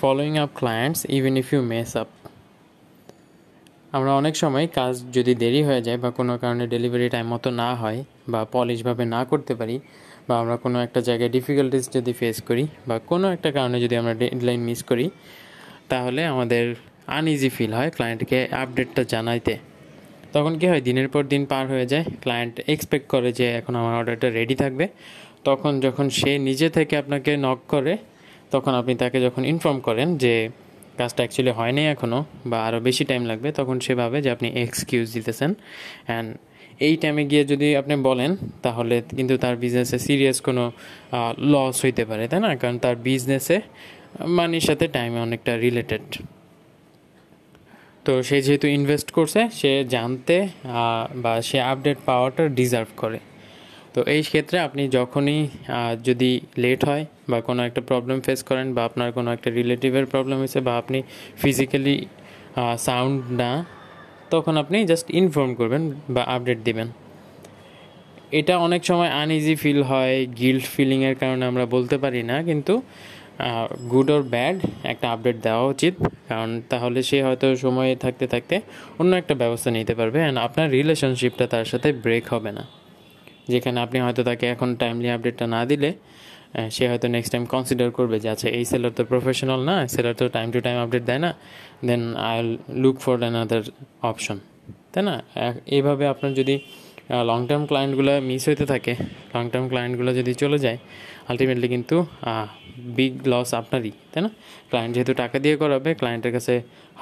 following up clients, even if you mess up. আমরা অনেক সময় কাজ যদি দেরি হয়ে যায় বা কোনো কারণে ডেলিভারি টাইম মতো না হয় বা পলিশভাবে না করতে পারি বা আমরা কোনো একটা জায়গায় ডিফিকাল্টিস যদি ফেস করি বা কোনো একটা কারণে যদি আমরা ডেডলাইন মিস করি, তাহলে আমাদের আনইজি ফিল হয় ক্লায়েন্টকে আপডেটটা জানাইতে। তখন কী হয়, দিনের পর দিন পার হয়ে যায় ক্লায়েন্ট এক্সপেক্ট করে যে এখন আমার অর্ডারটা রেডি থাকবে। তখন যখন সে নিজে থেকে আপনাকে নক করে তখন আপনি তাকে যখন ইনফর্ম করেন যে কাজটা অ্যাকচুয়ালি হয়নি এখনও বা আরও বেশি টাইম লাগবে, তখন সে ভাবে যে আপনি এক্সকিউজ দিতেছেন। অ্যান্ড এই টাইমে গিয়ে যদি আপনি বলেন, তাহলে কিন্তু তার বিজনেসে সিরিয়াস কোনো লস হইতে পারে, তাই না? কারণ তার বিজনেসে মানির সাথে টাইমে অনেকটা রিলেটেড তো সে যেহেতু ইনভেস্ট করছে, সে জানতে বা সে আপডেট পাওয়াটা ডিজার্ভ করে। তো এই ক্ষেত্রে আপনি যখনই যদি লেট হয় বা কোনো একটা প্রবলেম ফেস করেন বা আপনার কোনো একটা রিলেটিভের প্রবলেম হয়েছে বা আপনি ফিজিক্যালি সাউন্ড না, তখন আপনি জাস্ট ইনফর্ম করবেন বা আপডেট দিবেন। এটা অনেক সময় আনইজি ফিল হয় গিল্ট ফিলিংয়ের কারণে আমরা বলতে পারি না, কিন্তু গুড ওর ব্যাড একটা আপডেট দেওয়া উচিত। কারণ তাহলে সে হয়তো সময়ে থাকতে থাকতে অন্য একটা ব্যবস্থা নিতে পারবে অ্যান্ড আপনার রিলেশনশিপটা তার সাথে ব্রেক হবে না। যেখানে আপনি হয়তো তাকে এখন টাইমলি আপডেটটা না দিলে সে হয়তো নেক্সট টাইম কনসিডার করবে যে আচ্ছা এই সেলার তো প্রফেশনাল না সেলার তো টাইম টু টাইম আপডেট দেয় না then I look for another option তাই না? এইভাবে আপনার যদি লং টার্ম ক্লায়েন্টগুলো মিস হইতে থাকে লং টার্ম ক্লায়েন্টগুলো যদি চলে যায় আলটিমেটলি কিন্তু বিগ লস আপনারই, তাই না? ক্লায়েন্ট যেহেতু টাকা দিয়ে করাবে ক্লায়েন্টের কাছে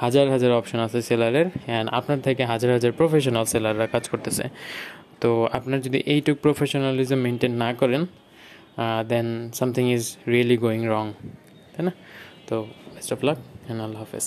হাজার হাজার অপশন আছে সেলারের অ্যান্ড আপনার থেকে হাজার হাজার প্রফেশনাল সেলাররা কাজ করতেছে। তো আপনার যদি এইটুক প্রফেশনালিজম মেনটেন না করেন then something is really going wrong তাই না? তো বেস্ট অফ লাক অ্যান্ড আল্লাহ হাফেজ